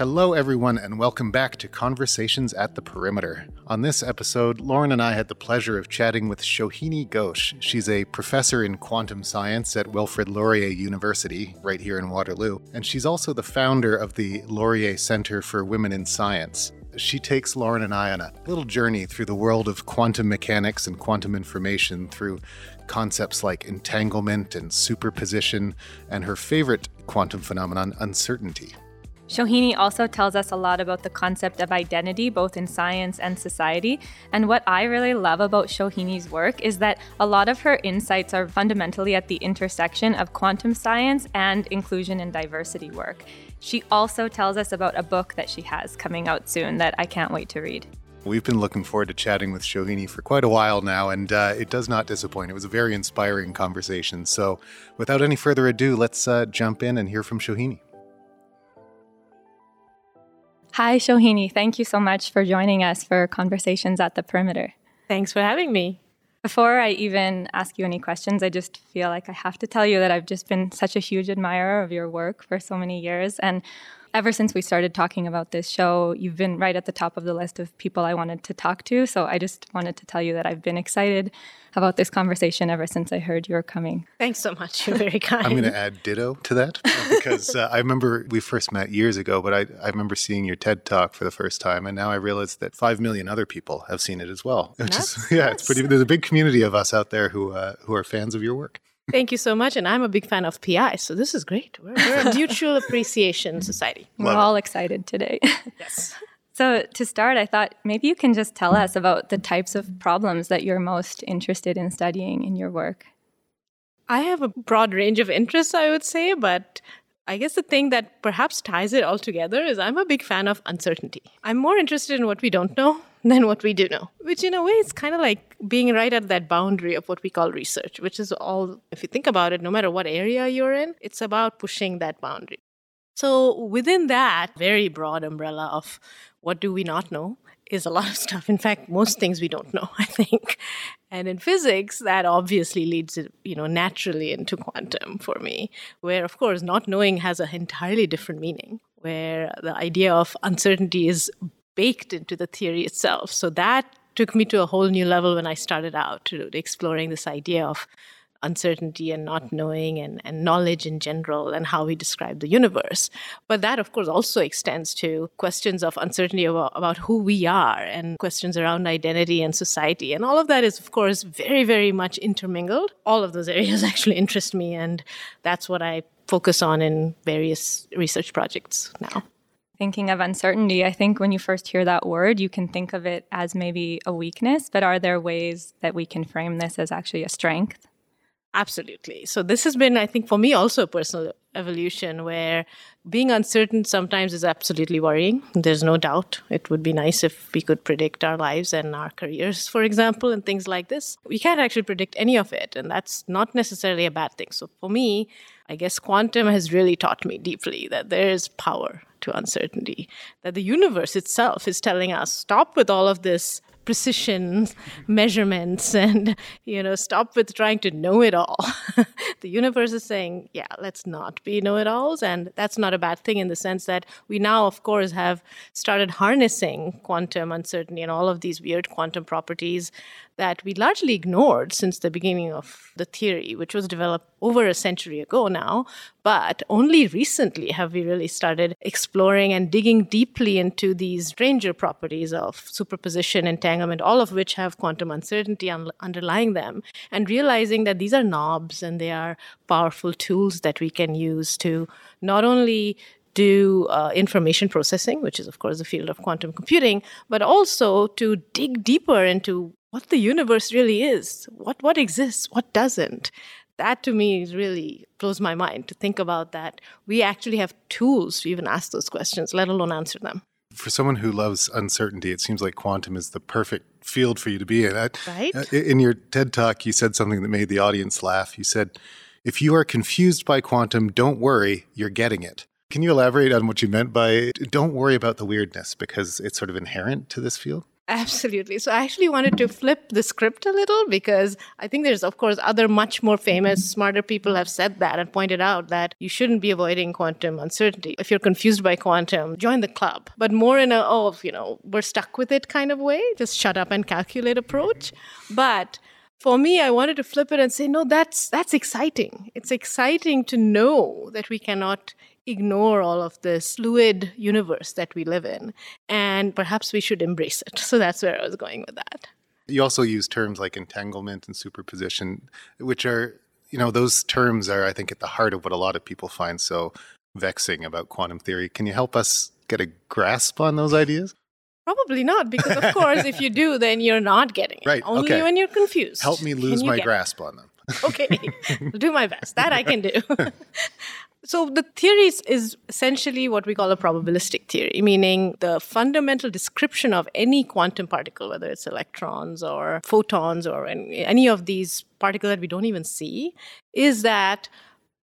Hello, everyone, and welcome back to Conversations at the Perimeter. On this episode, Lauren and I had the pleasure of chatting with Shohini Ghose. She's a professor in quantum science at Wilfrid Laurier University, right here in Waterloo, and she's also the founder of the Laurier Center for Women in Science. She takes Lauren and I on a little journey through the world of quantum mechanics and quantum information through concepts like entanglement and superposition, and her favorite quantum phenomenon, uncertainty. Shohini also tells us a lot about the concept of identity, both in science and society. And what I really love about Shohini's work is that a lot of her insights are fundamentally at the intersection of quantum science and inclusion and diversity work. She also tells us about a book that she has coming out soon that I can't wait to read. We've been looking forward to chatting with Shohini for quite a while now, and uh, it does not disappoint. It was a very inspiring conversation. So, without any further ado, let's uh, jump in and hear from Shohini. Hi, Shohini. Thank you so much for joining us for Conversations at the Perimeter. Thanks for having me. Before I even ask you any questions, I just feel like I have to tell you that I've just been such a huge admirer of your work for so many years. And ever since we started talking about this show, you've been right at the top of the list of people I wanted to talk to. So I just wanted to tell you that I've been excited about this conversation ever since I heard you were coming. Thanks so much. You're very kind. I'm going to add ditto to that because uh, I remember we first met years ago, but I, I remember seeing your TED talk for the first time. And now I realize that 5 million other people have seen it as well. Which is, yeah, it's pretty, there's a big community of us out there who, uh, who are fans of your work. Thank you so much. And I'm a big fan of PI, so this is great. We're, we're a mutual appreciation society. We're Love all it. excited today. yes. So, to start, I thought maybe you can just tell us about the types of problems that you're most interested in studying in your work. I have a broad range of interests, I would say, but I guess the thing that perhaps ties it all together is I'm a big fan of uncertainty. I'm more interested in what we don't know than what we do know, which in a way is kind of like being right at that boundary of what we call research, which is all, if you think about it, no matter what area you're in, it's about pushing that boundary. So within that very broad umbrella of what do we not know is a lot of stuff. In fact, most things we don't know, I think. And in physics, that obviously leads, you know, naturally into quantum for me, where of course not knowing has an entirely different meaning, where the idea of uncertainty is baked into the theory itself. So that took me to a whole new level when I started out to exploring this idea of uncertainty and not knowing and, and knowledge in general and how we describe the universe. But that, of course, also extends to questions of uncertainty about, about who we are and questions around identity and society. And all of that is, of course, very, very much intermingled. All of those areas actually interest me, and that's what I focus on in various research projects now thinking of uncertainty, I think when you first hear that word, you can think of it as maybe a weakness, but are there ways that we can frame this as actually a strength? Absolutely. So, this has been, I think, for me also a personal evolution where being uncertain sometimes is absolutely worrying. There's no doubt. It would be nice if we could predict our lives and our careers, for example, and things like this. We can't actually predict any of it, and that's not necessarily a bad thing. So, for me, I guess quantum has really taught me deeply that there is power to uncertainty, that the universe itself is telling us stop with all of this precision measurements and you know stop with trying to know it all. The universe is saying yeah let's not be know-it-alls and that's not a bad thing in the sense that we now of course have started harnessing quantum uncertainty and all of these weird quantum properties that we largely ignored since the beginning of the theory, which was developed over a century ago now. But only recently have we really started exploring and digging deeply into these stranger properties of superposition, entanglement, all of which have quantum uncertainty un- underlying them, and realizing that these are knobs and they are powerful tools that we can use to not only do uh, information processing, which is, of course, the field of quantum computing, but also to dig deeper into what the universe really is, what what exists, what doesn't. That to me really blows my mind to think about that. We actually have tools to even ask those questions, let alone answer them. For someone who loves uncertainty, it seems like quantum is the perfect field for you to be in. Right. Uh, in your TED talk, you said something that made the audience laugh. You said, if you are confused by quantum, don't worry, you're getting it. Can you elaborate on what you meant by don't worry about the weirdness because it's sort of inherent to this field? Absolutely. So I actually wanted to flip the script a little because I think there's, of course, other much more famous, smarter people have said that and pointed out that you shouldn't be avoiding quantum uncertainty. If you're confused by quantum, join the club, but more in a, oh, you know, we're stuck with it kind of way, just shut up and calculate approach. But for me i wanted to flip it and say no that's that's exciting it's exciting to know that we cannot ignore all of this fluid universe that we live in. And perhaps we should embrace it. So that's where I was going with that. You also use terms like entanglement and superposition, which are, you know, those terms are, I think, at the heart of what a lot of people find so vexing about quantum theory. Can you help us get a grasp on those ideas? Probably not, because of course, if you do, then you're not getting it. Right. Only okay. when you're confused. Help me lose my grasp it. on them. okay, I'll do my best. That I can do. So the theory is essentially what we call a probabilistic theory, meaning the fundamental description of any quantum particle, whether it's electrons or photons or any of these particles that we don't even see, is that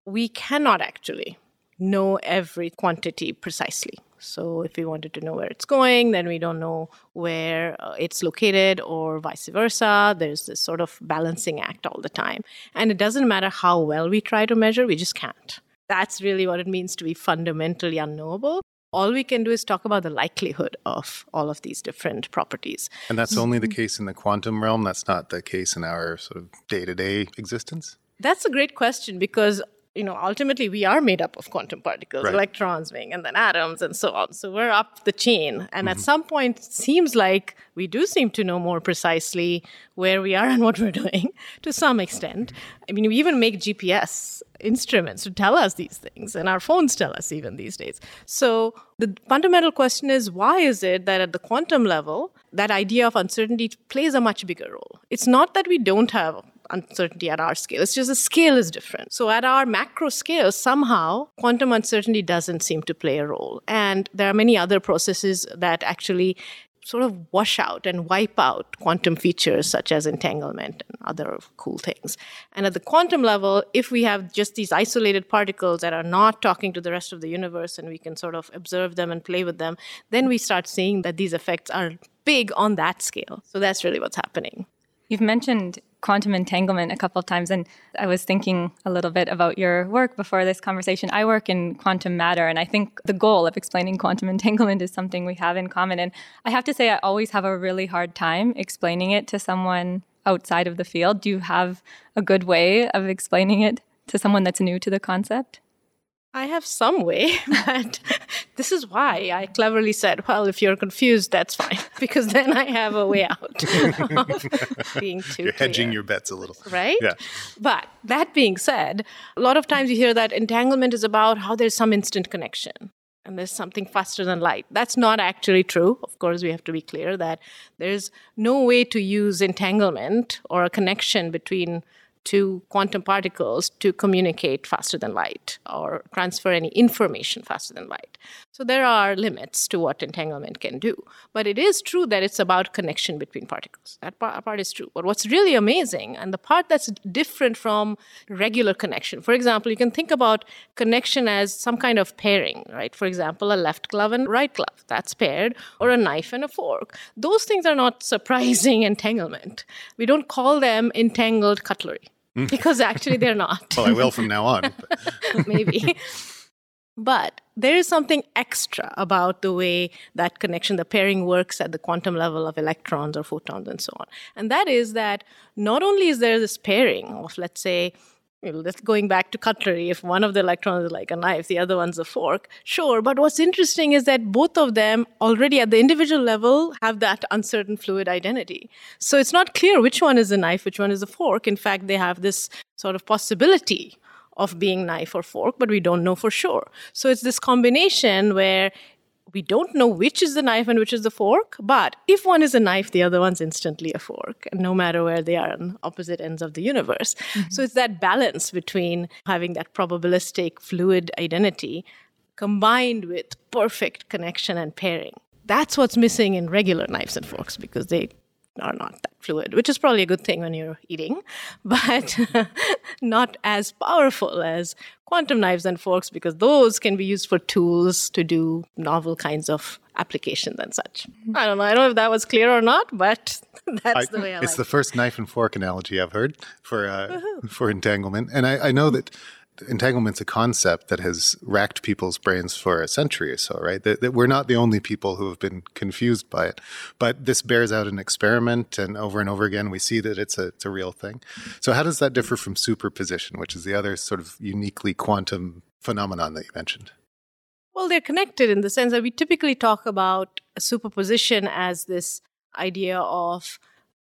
we cannot actually know every quantity precisely. So if we wanted to know where it's going, then we don't know where uh, it's located or vice versa. There's this sort of balancing act all the time. And it doesn't matter how well we try to measure, we just can't. That's really what it means to be fundamentally unknowable. All we can do is talk about the likelihood of all of these different properties. And that's mm-hmm. only the case in the quantum realm. That's not the case in our sort of day to day existence? That's a great question because you know, ultimately we are made up of quantum particles, right. electrons being, and then atoms and so on. So we're up the chain. And mm-hmm. at some point, it seems like we do seem to know more precisely where we are and what we're doing to some extent. I mean, we even make GPS instruments to tell us these things, and our phones tell us even these days. So the fundamental question is why is it that at the quantum level, that idea of uncertainty plays a much bigger role? It's not that we don't have uncertainty at our scale. It's just the scale is different. So at our macro scale, somehow quantum uncertainty doesn't seem to play a role. And there are many other processes that actually sort of wash out and wipe out quantum features such as entanglement and other cool things. And at the quantum level, if we have just these isolated particles that are not talking to the rest of the universe and we can sort of observe them and play with them, then we start seeing that these effects are big on that scale. So that's really what's happening. You've mentioned quantum entanglement a couple of times, and I was thinking a little bit about your work before this conversation. I work in quantum matter, and I think the goal of explaining quantum entanglement is something we have in common. And I have to say, I always have a really hard time explaining it to someone outside of the field. Do you have a good way of explaining it to someone that's new to the concept? I have some way, but this is why I cleverly said, well, if you're confused, that's fine, because then I have a way out being too You're hedging clear. your bets a little. Right? Yeah. But that being said, a lot of times you hear that entanglement is about how there's some instant connection and there's something faster than light. That's not actually true. Of course, we have to be clear that there's no way to use entanglement or a connection between two quantum particles to communicate faster than light or transfer any information faster than light. So there are limits to what entanglement can do. But it is true that it's about connection between particles. That part, is true. But what's really amazing, and the part that's different from regular connection, for example, you can think about connection as some kind of pairing, right? For example, a left glove and right glove, that's paired, or a knife and a fork. Those things are not surprising entanglement. We don't call them entangled cutlery. because actually they're not. well, I will from now on. Maybe. But there is something extra about the way that connection, the pairing works at the quantum level of electrons or photons and so on. And that is that not only is there this pairing of, let's say, that's going back to cutlery. If one of the electrons is like a knife, the other one's a fork, sure. But what's interesting is that both of them already at the individual level have that uncertain fluid identity. So it's not clear which one is a knife, which one is a fork. In fact, they have this sort of possibility of being knife or fork, but we don't know for sure. So it's this combination where we don't know which is the knife and which is the fork, but if one is a knife, the other one's instantly a fork, and no matter where they are on opposite ends of the universe. Mm-hmm. So it's that balance between having that probabilistic fluid identity combined with perfect connection and pairing. That's what's missing in regular knives and forks because they are not that fluid, which is probably a good thing when you're eating, but not as powerful as quantum knives and forks because those can be used for tools to do novel kinds of applications and such. I don't know. I don't know if that was clear or not, but that's I, the way I It's like the first knife and fork analogy I've heard for uh, for entanglement, and I, I know that entanglement's a concept that has racked people's brains for a century or so, right? That, that, we're not the only people who have been confused by it. But this bears out an experiment, and over and over again, we see that it's a, it's a real thing. So, how does that differ from superposition, which is the other sort of uniquely quantum phenomenon that you mentioned? Well, they're connected in the sense that we typically talk about superposition as this idea of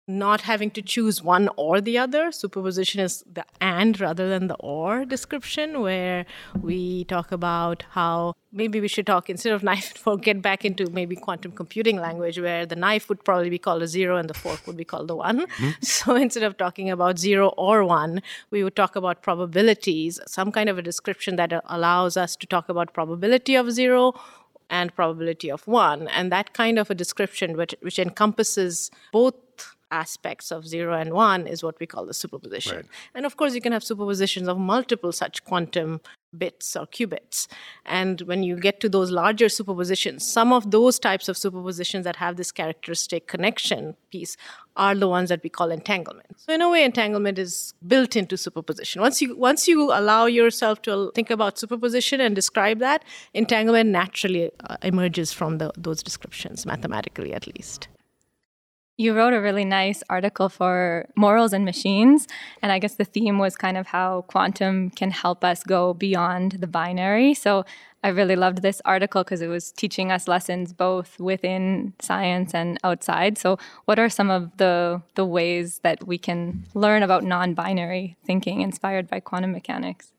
not having to choose one or the other. Superposition is the and rather than the or description, where we talk about how maybe we should talk instead of knife and fork, get back into maybe quantum computing language, where the knife would probably be called a zero and the fork would be called a one. Mm-hmm. So instead of talking about zero or one, we would talk about probabilities, some kind of a description that allows us to talk about probability of zero and probability of one. And that kind of a description, which, which encompasses both aspects of zero and one is what we call the superposition. Right. And of course, you can have superpositions of multiple such quantum bits or qubits. And when you get to those larger superpositions, some of those types of superpositions that have this characteristic connection piece are the ones that we call entanglement. So in a way, entanglement is built into superposition. Once you once you allow yourself to think about superposition and describe that, entanglement naturally uh, emerges from the, those descriptions, mathematically at least. You wrote a really nice article for Morals and Machines. And I guess the theme was kind of how quantum can help us go beyond the binary. So I really loved this article because it was teaching us lessons both within science and outside. So, what are some of the, the ways that we can learn about non binary thinking inspired by quantum mechanics?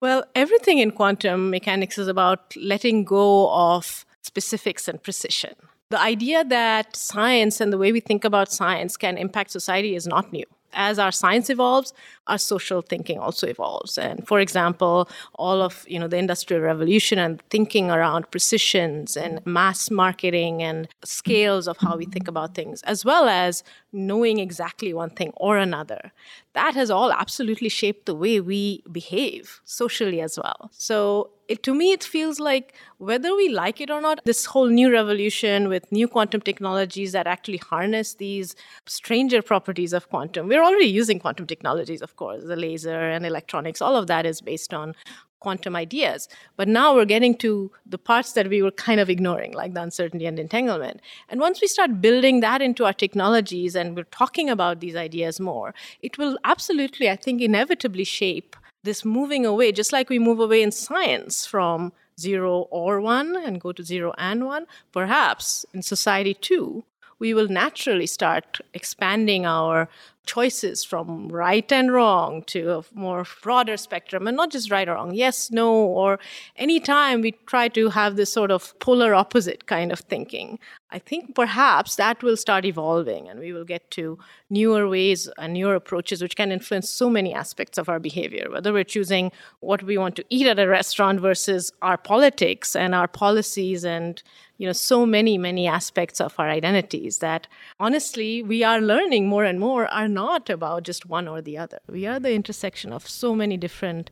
Well, everything in quantum mechanics is about letting go of specifics and precision. The idea that science and the way we think about science can impact society is not new. As our science evolves our social thinking also evolves and for example all of you know the industrial revolution and thinking around precisions and mass marketing and scales of how we think about things as well as knowing exactly one thing or another that has all absolutely shaped the way we behave socially as well so it, to me, it feels like whether we like it or not, this whole new revolution with new quantum technologies that actually harness these stranger properties of quantum. We're already using quantum technologies, of course, the laser and electronics, all of that is based on quantum ideas. But now we're getting to the parts that we were kind of ignoring, like the uncertainty and entanglement. And once we start building that into our technologies and we're talking about these ideas more, it will absolutely, I think, inevitably shape this moving away, just like we move away in science from zero or one and go to zero and one, perhaps in society too, we will naturally start expanding our choices from right and wrong to a more broader spectrum and not just right or wrong yes no or anytime we try to have this sort of polar opposite kind of thinking i think perhaps that will start evolving and we will get to newer ways and newer approaches which can influence so many aspects of our behavior. Whether we're choosing what we want to eat at a restaurant versus our politics and our policies and you know so many many aspects of our identities that honestly we are learning more and more are not about just one or the other. We are the intersection of so many different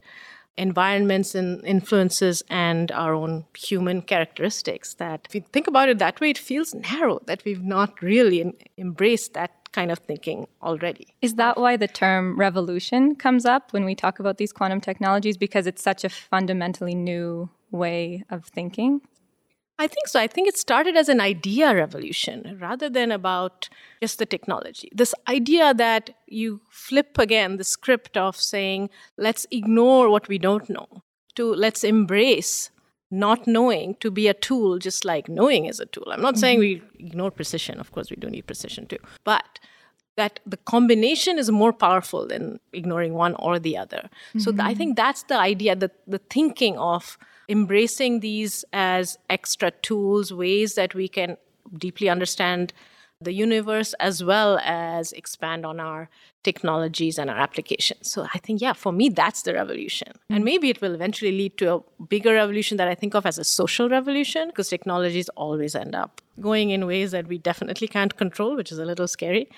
environments and influences and our own human characteristics that if you think about it that way it feels narrow that we've not really embraced that kind of thinking already. Is that why the term revolution comes up when we talk about these quantum technologies? Because it's such a fundamentally new way of thinking? I think so. I think it started as an idea revolution rather than about just the technology. This idea that you flip again the script of saying, let's ignore what we don't know, to let's embrace not knowing to be a tool, just like knowing is a tool. I'm not mm-hmm. saying we ignore precision. Of course, we do need precision too. But that the combination is more powerful than ignoring one or the other. Mm-hmm. So th- I think that's the idea, that the thinking of embracing these as extra tools, ways that we can deeply understand the universe as well as expand on our technologies and our applications. So I think, yeah, for me, that's the revolution. Mm. And maybe it will eventually lead to a bigger revolution that I think of as a social revolution because technologies always end up going in ways that we definitely can't control, which is a little scary.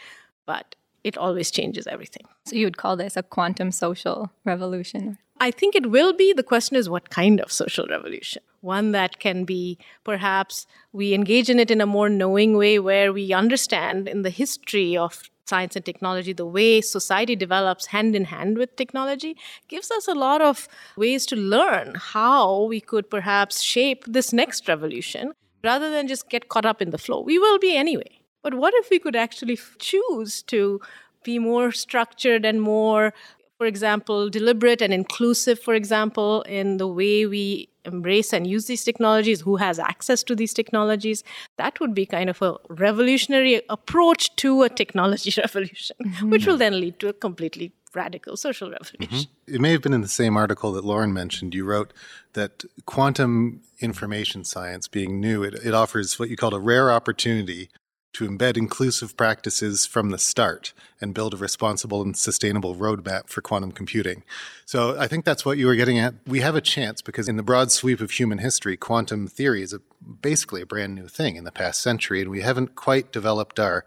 But it always changes everything. So you would call this a quantum social revolution? I think it will be. The question is what kind of social revolution? One that can be perhaps we engage in it in a more knowing way where we understand in the history of science and technology, the way society develops hand in hand with technology gives us a lot of ways to learn how we could perhaps shape this next revolution rather than just get caught up in the flow. We will be anyway. But what if we could actually choose to be more structured and more, for example, deliberate and inclusive, for example, in the way we embrace and use these technologies, who has access to these technologies? That would be kind of a revolutionary approach to a technology revolution, mm-hmm. which will then lead to a completely radical social revolution. Mm-hmm. It may have been in the same article that Lauren mentioned. You wrote that quantum information science being new, it, it offers what you called a rare opportunity to embed inclusive practices from the start and build a responsible and sustainable roadmap for quantum computing. So I think that's what you were getting at. We have a chance because in the broad sweep of human history, quantum theory is a, basically a brand new thing in the past century, and we haven't quite developed our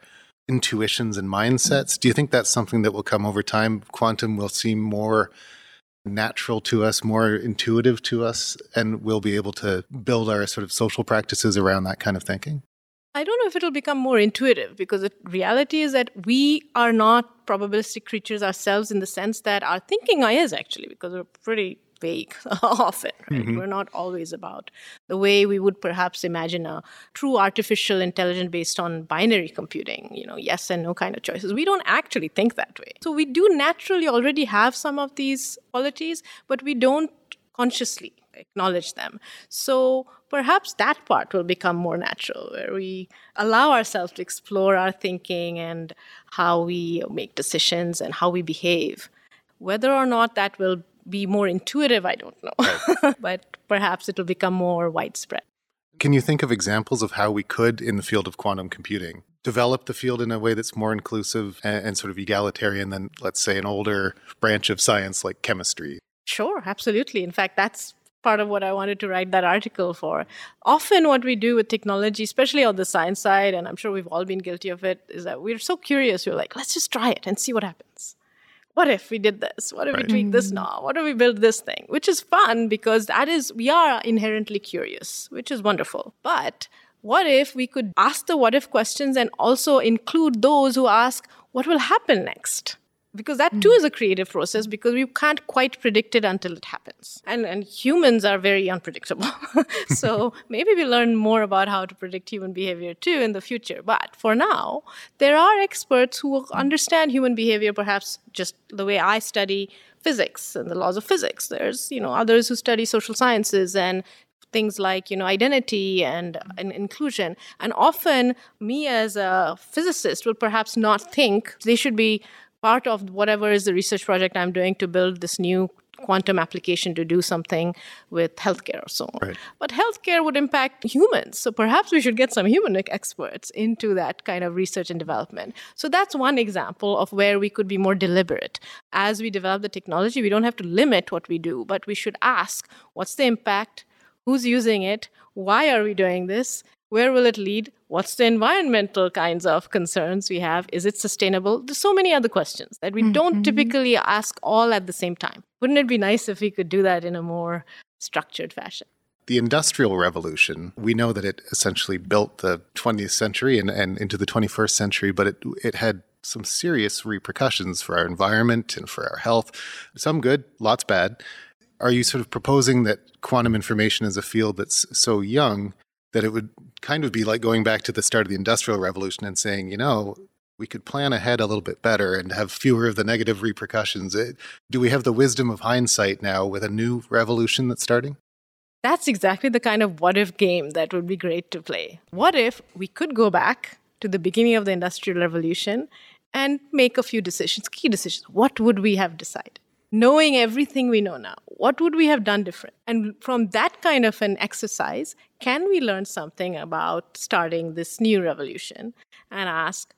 intuitions and mindsets. Do you think that's something that will come over time? Quantum will seem more natural to us, more intuitive to us, and we'll be able to build our sort of social practices around that kind of thinking? I don't know if it'll become more intuitive because the reality is that we are not probabilistic creatures ourselves in the sense that our thinking is actually because we're pretty vague often. Right? Mm-hmm. We're not always about the way we would perhaps imagine a true artificial intelligence based on binary computing, you know, yes and no kind of choices. We don't actually think that way. So we do naturally already have some of these qualities, but we don't consciously acknowledge them. So perhaps that part will become more natural, where we allow ourselves to explore our thinking and how we make decisions and how we behave. Whether or not that will be more intuitive, I don't know. Right. but perhaps it will become more widespread. Can you think of examples of how we could, in the field of quantum computing, develop the field in a way that's more inclusive and, and, sort of egalitarian than, let's say, an older branch of science like chemistry? Sure, absolutely. In fact, that's part of what I wanted to write that article for. Often, what we do with technology, especially on the science side, and I'm sure we've all been guilty of it, is that we're so curious. We're like, let's just try it and see what happens. What if we did this? What if right. we tweak this now? What if we build this thing? Which is fun because that is, we are inherently curious, which is wonderful. But what if we could ask the what if questions and also include those who ask, what will happen next? Because that too mm. is a creative process because we can't quite predict it until it happens. And and humans are very unpredictable. So maybe we learn more about how to predict human behavior too in the future. But for now there are experts who mm. understand human behavior perhaps just the way i study physics and the laws of physics. There's you know others who study social sciences and things like you know identity and, and inclusion. And often me as a physicist would perhaps not think they should be part of whatever is the research project I'm doing to build this new quantum application to do something with healthcare or so on. Right. But healthcare would impact humans. So perhaps we should get some human experts into that kind of research and development. So that's one example of where we could be more deliberate. As we develop the technology, we don't have to limit what we do, but we should ask what's the impact? Who's using it? Why are we doing this? Where will it lead? What's the environmental kinds of concerns we have? Is it sustainable? There's so many other questions that we mm-hmm. don't typically ask all at the same time. Wouldn't it be nice if we could do that in a more structured fashion? The Industrial Revolution, we know that it essentially built the 20th century and, and into the 21st century, but it, it had some serious repercussions for our environment and for our health. Some good, lots bad. Are you sort of proposing that quantum information is a field that's so young that it would kind of be like going back to the start of the Industrial Revolution and saying, you know, we could plan ahead a little bit better and have fewer of the negative repercussions. It, do we have the wisdom of hindsight now with a new revolution that's starting? That's exactly the kind of what if game that would be great to play. What if we could go back to the beginning of the Industrial Revolution and make a few decisions, key decisions? What would we have decided? Knowing everything we know now, what would we have done different? And from that kind of an exercise, can we learn something about starting this new revolution and ask,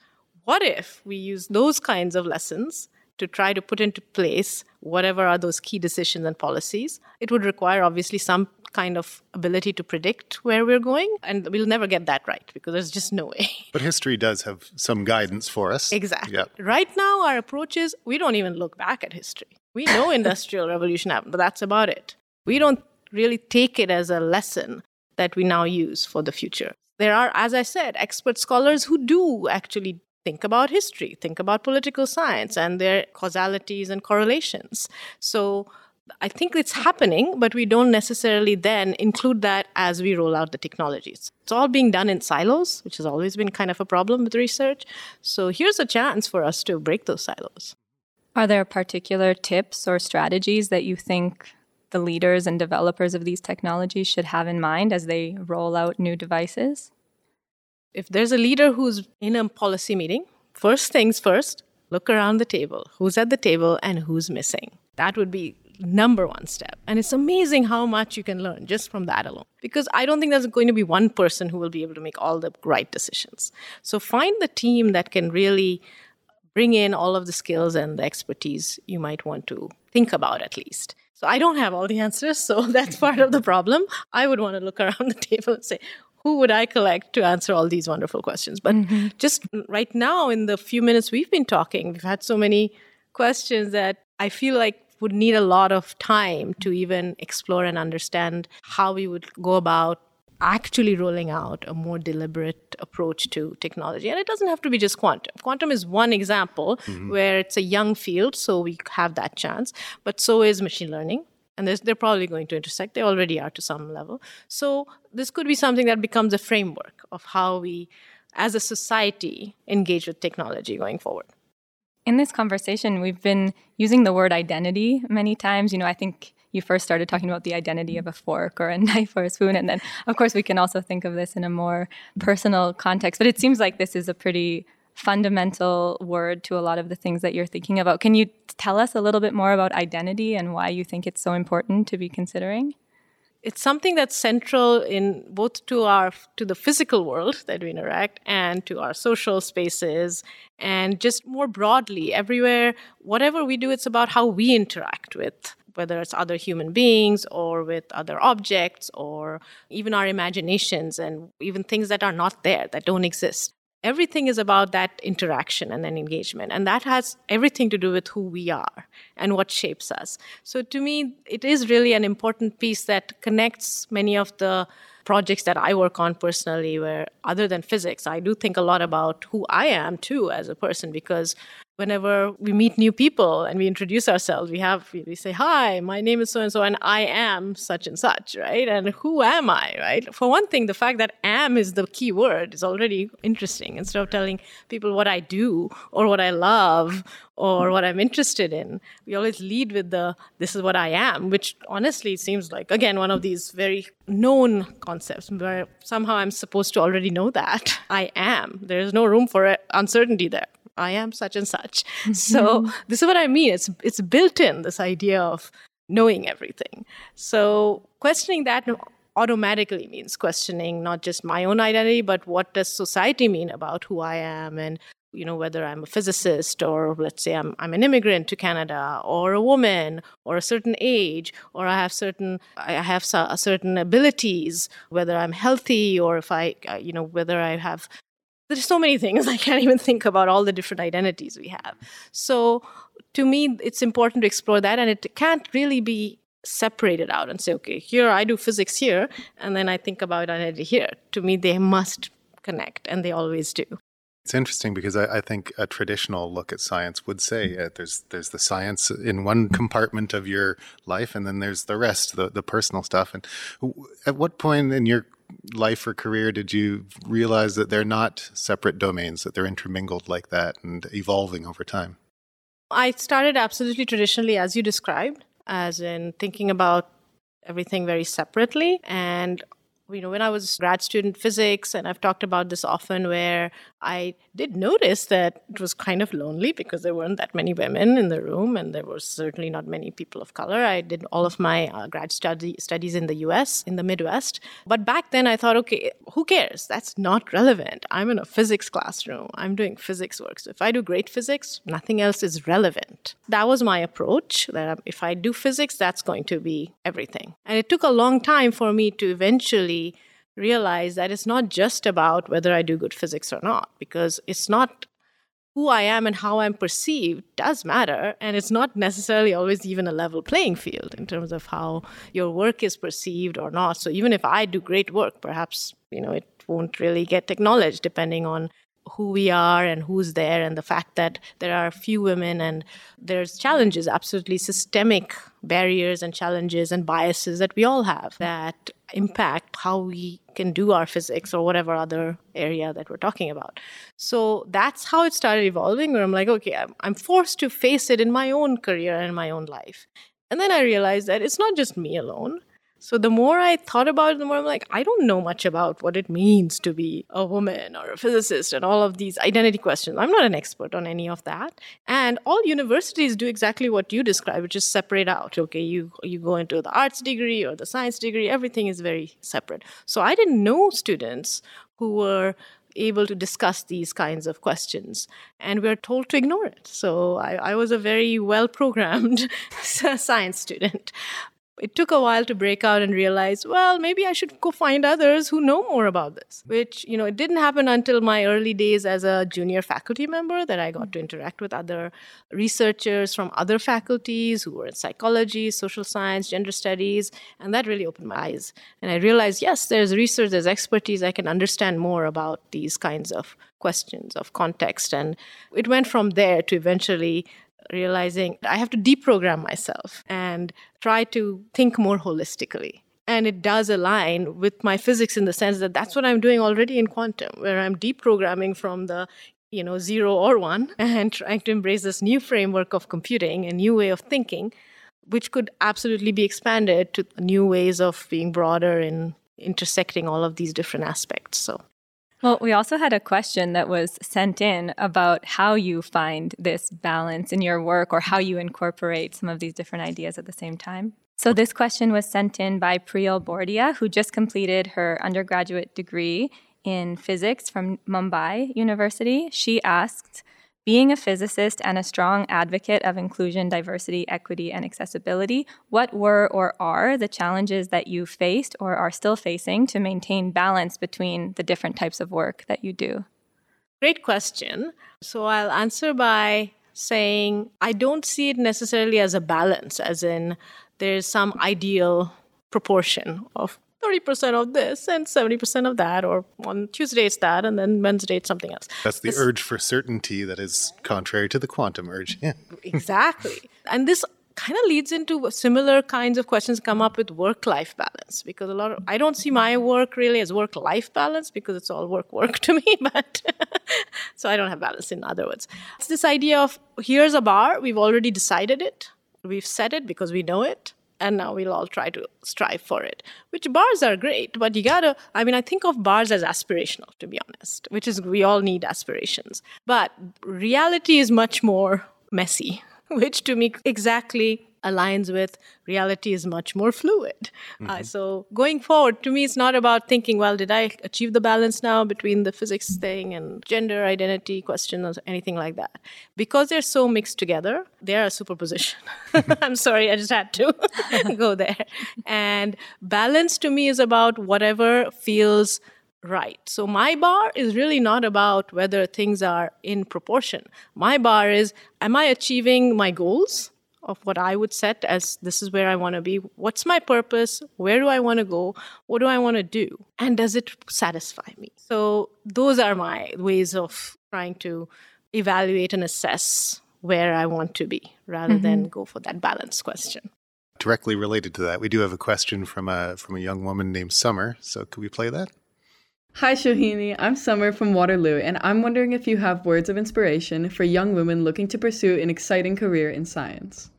what if we use those kinds of lessons to try to put into place whatever are those key decisions and policies? It would require, obviously, some kind of ability to predict where we're going, and we'll never get that right because there's just no way. But history does have some guidance for us. Exactly. Yep. Right now, our approach is we don't even look back at history. We know industrial revolution happened, but that's about it. We don't really take it as a lesson that we now use for the future. There are, as I said, expert scholars who do actually think about history, think about political science and their causalities and correlations. So I think it's happening, but we don't necessarily then include that as we roll out the technologies. It's all being done in silos, which has always been kind of a problem with research. So here's a chance for us to break those silos. Are there particular tips or strategies that you think the leaders and developers of these technologies should have in mind as they roll out new devices? If there's a leader who's in a policy meeting, first things first, look around the table. Who's at the table and who's missing? That would be number one step. And it's amazing how much you can learn just from that alone. Because I don't think there's going to be one person who will be able to make all the right decisions. So find the team that can really bring in all of the skills and the expertise you might want to think about at least. So I don't have all the answers, so that's part of the problem. I would want to look around the table and say, who would I collect to answer all these wonderful questions? But mm-hmm. just right now, in the few minutes we've been talking, we've had so many questions that I feel like would need a lot of time to even explore and understand how we would go about actually rolling out a more deliberate approach to technology. And it doesn't have to be just quantum. Quantum is one example mm-hmm. where it's a young field, so we have that chance. But so is machine learning. And they're probably going to intersect. They already are to some level. So this could be something that becomes a framework of how we, as a society, engage with technology going forward. In this conversation, we've been using the word identity many times. You know, I think you first started talking about the identity of a fork or a knife or a spoon. And then, of course, we can also think of this in a more personal context. But it seems like this is a pretty fundamental word to a lot of the things that you're thinking about. Can you tell us a little bit more about identity and why you think it's so important to be considering? It's something that's central in both to our to the physical world that we interact and to our social spaces and just more broadly everywhere whatever we do it's about how we interact with whether it's other human beings or with other objects or even our imaginations and even things that are not there, that don't exist. Everything is about that interaction and then engagement. And that has everything to do with who we are and what shapes us. So to me, it is really an important piece that connects many of the projects that I work on personally, where other than physics, I do think a lot about who I am too as a person because whenever we meet new people and we introduce ourselves, we have we say, "Hi, my name is so and so, and I am such and such," right? And who am I, right? For one thing, the fact that "am" is the key word is already interesting. Instead of telling people what I do or what I love or what I'm interested in, we always lead with the "this is what I am," which honestly seems like again one of these very known concepts where somehow I'm supposed to already know that I am. There is no room for uncertainty there. I am such and such. Mm-hmm. So this is what I mean. It's it's built in this idea of knowing everything. So questioning that automatically means questioning not just my own identity, but what does society mean about who I am and you know whether i'm a physicist or let's say i'm, I'm an immigrant to canada or a woman or a certain age or i have certain i have certain abilities whether i'm healthy or if i uh, you know whether i have there's so many things i can't even think about all the different identities we have. So to me it's important to explore that and it can't really be separated out and say okay here i do physics here and then i think about identity here. To me they must connect and they always do. It's interesting because I, I, think a traditional look at science would say uh, there's there's the science in one compartment of your life, and then there's the rest, the the personal stuff. And at what point in your life or career did you realize that they're not separate domains, that they're intermingled like that and evolving over time? I started absolutely traditionally, as you described, as in thinking about everything very separately. And you know, when I was grad student physics, and I've talked about this often, where I did notice that it was kind of lonely because there weren't that many women in the room, and there were certainly not many people of color. I did all of my uh, grad study studies in the U.S. in the Midwest, but back then I thought, okay, who cares? That's not relevant. I'm in a physics classroom. I'm doing physics work. So if I do great physics, nothing else is relevant. That was my approach. That if I do physics, that's going to be everything. And it took a long time for me to eventually realize that it's not just about whether I do good physics or not, because it's not who I am and how I'm perceived does matter. And it's not necessarily always even a level playing field in terms of how your work is perceived or not. So even if I do great work, perhaps, you know, it won't really get acknowledged depending on who we are and who's there and the fact that there are few women and there's challenges absolutely systemic barriers and challenges and biases that we all have that impact how we can do our physics or whatever other area that we're talking about. So that's how it started evolving where i'm like okay i'm, I'm forced to face it in my own career and my own life. And then i realized that it's not just me alone so the more I thought about it, the more I'm like, I don't know much about what it means to be a woman or a physicist and all of these identity questions. I'm not an expert on any of that. And all universities do exactly what you describe, which is separate out. Okay, you you go into the arts degree or the science degree, everything is very separate. So I didn't know students who were able to discuss these kinds of questions. And we're told to ignore it. So I, I was a very well programmed science student it took a while to break out and realize, well, maybe I should go find others who know more about this. Which, you know, it didn't happen until my early days as a junior faculty member that I got to mm-hmm. interact with other researchers from other faculties who were in psychology, social science, gender studies. And that really opened my eyes. And I realized, yes, there's research, there's expertise. I can understand more about these kinds of questions of context. And it went from there to eventually realizing I have to deprogram myself and try to think more holistically. And it does align with my physics in the sense that that's what I'm doing already in quantum, where I'm deprogramming from the you know zero or one and trying to embrace this new framework of computing, a new way of thinking, which could absolutely be expanded to new ways of being broader in intersecting all of these different aspects. So well, we also had a question that was sent in about how you find this balance in your work or how you incorporate some of these different ideas at the same time. So, this question was sent in by Priyal Bordia, who just completed her undergraduate degree in physics from Mumbai University. She asked, being a physicist and a strong advocate of inclusion, diversity, equity, and accessibility, what were or are the challenges that you faced or are still facing to maintain balance between the different types of work that you do? Great question. So I'll answer by saying I don't see it necessarily as a balance, as in there's some ideal proportion of 30% of this and 70% of that, or on Tuesday it's that, and then Wednesday it's something else. That's the this, urge for certainty that is contrary to the quantum urge. Exactly. And this kind of leads into similar kinds of questions come up with work life balance because a lot of I don't see my work really as work life balance because it's all work work to me but so I don't have balance in other words it's this idea of here's a bar we've already decided it we've set it because we know it and now we'll all try to strive for it which bars are great but you gotta i mean i think of bars as aspirational to be honest which is we all need aspirations. But reality is much more messy which to me exactly aligns with reality is much more fluid. Uh, mm-hmm. Uh, so going forward, to me, it's not about thinking, well, did I achieve the balance now between the physics thing and gender identity question or anything like that? Because they're so mixed together, they're a superposition. I'm sorry, I just had to go there. And balance to me is about whatever feels right. So my bar is really not about whether things are in proportion. My bar is, am I achieving my goals? Of what I would set as this is where I want to be. What's my purpose? Where do I want to go? What do I want to do? And does it satisfy me? So, those are my ways of trying to evaluate and assess where I want to be rather mm-hmm. than go for that balance question. Directly related to that, we do have a question from a from a young woman named Summer. So, could we play that? Hi, Shohini. I'm Summer from Waterloo, and I'm wondering if you have words of inspiration for young women looking to pursue an exciting career in science.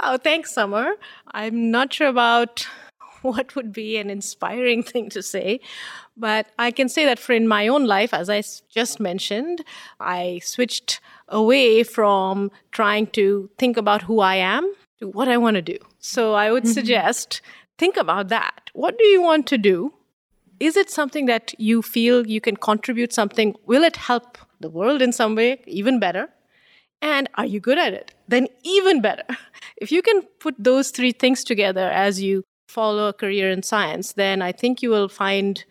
Wow, thanks, Summer. I'm not sure about what would be an inspiring thing to say. But I can say that for in my own life, as I just mentioned, I switched away from trying to think about who I am to what I want to do. So I would mm-hmm. suggest think about that. What do you want to do? Is it something that you feel you can contribute something? Will it help the world in some way even better? And are you good at it? Then even better. If you can put those three things together as you follow a career in science, then I think you will find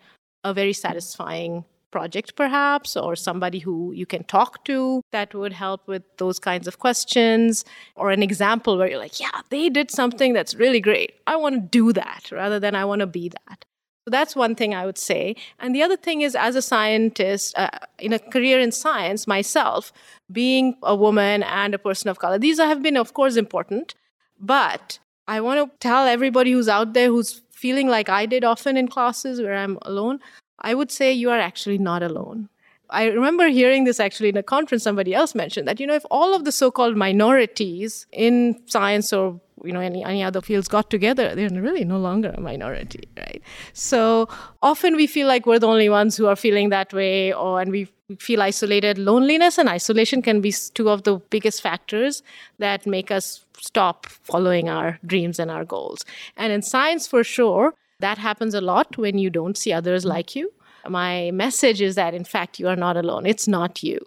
a very satisfying project, perhaps, or somebody who you can talk to that would help with those kinds of questions, or an example where you're like, yeah, they did something that's really great. I want to do that rather than I want to be that. So that's one thing I would say. And the other thing is, as a scientist, uh, in a career in science, myself, being a woman and a person of color, these have been, of course, important. But I want to tell everybody who's out there who's feeling like I did often in classes where I'm alone, I would say you are actually not alone. I remember hearing this actually in a conference, somebody else mentioned that, you know, if all of the so called minorities in science or you know any, any other fields got together they're really no longer a minority right? So often we feel like we're the only ones who are feeling that way or and we feel isolated. Loneliness and isolation can be two of the biggest factors that make us stop following our dreams and our goals. And in science for sure that happens a lot when you don't see others like you. My message is that in fact you are not alone. It's not you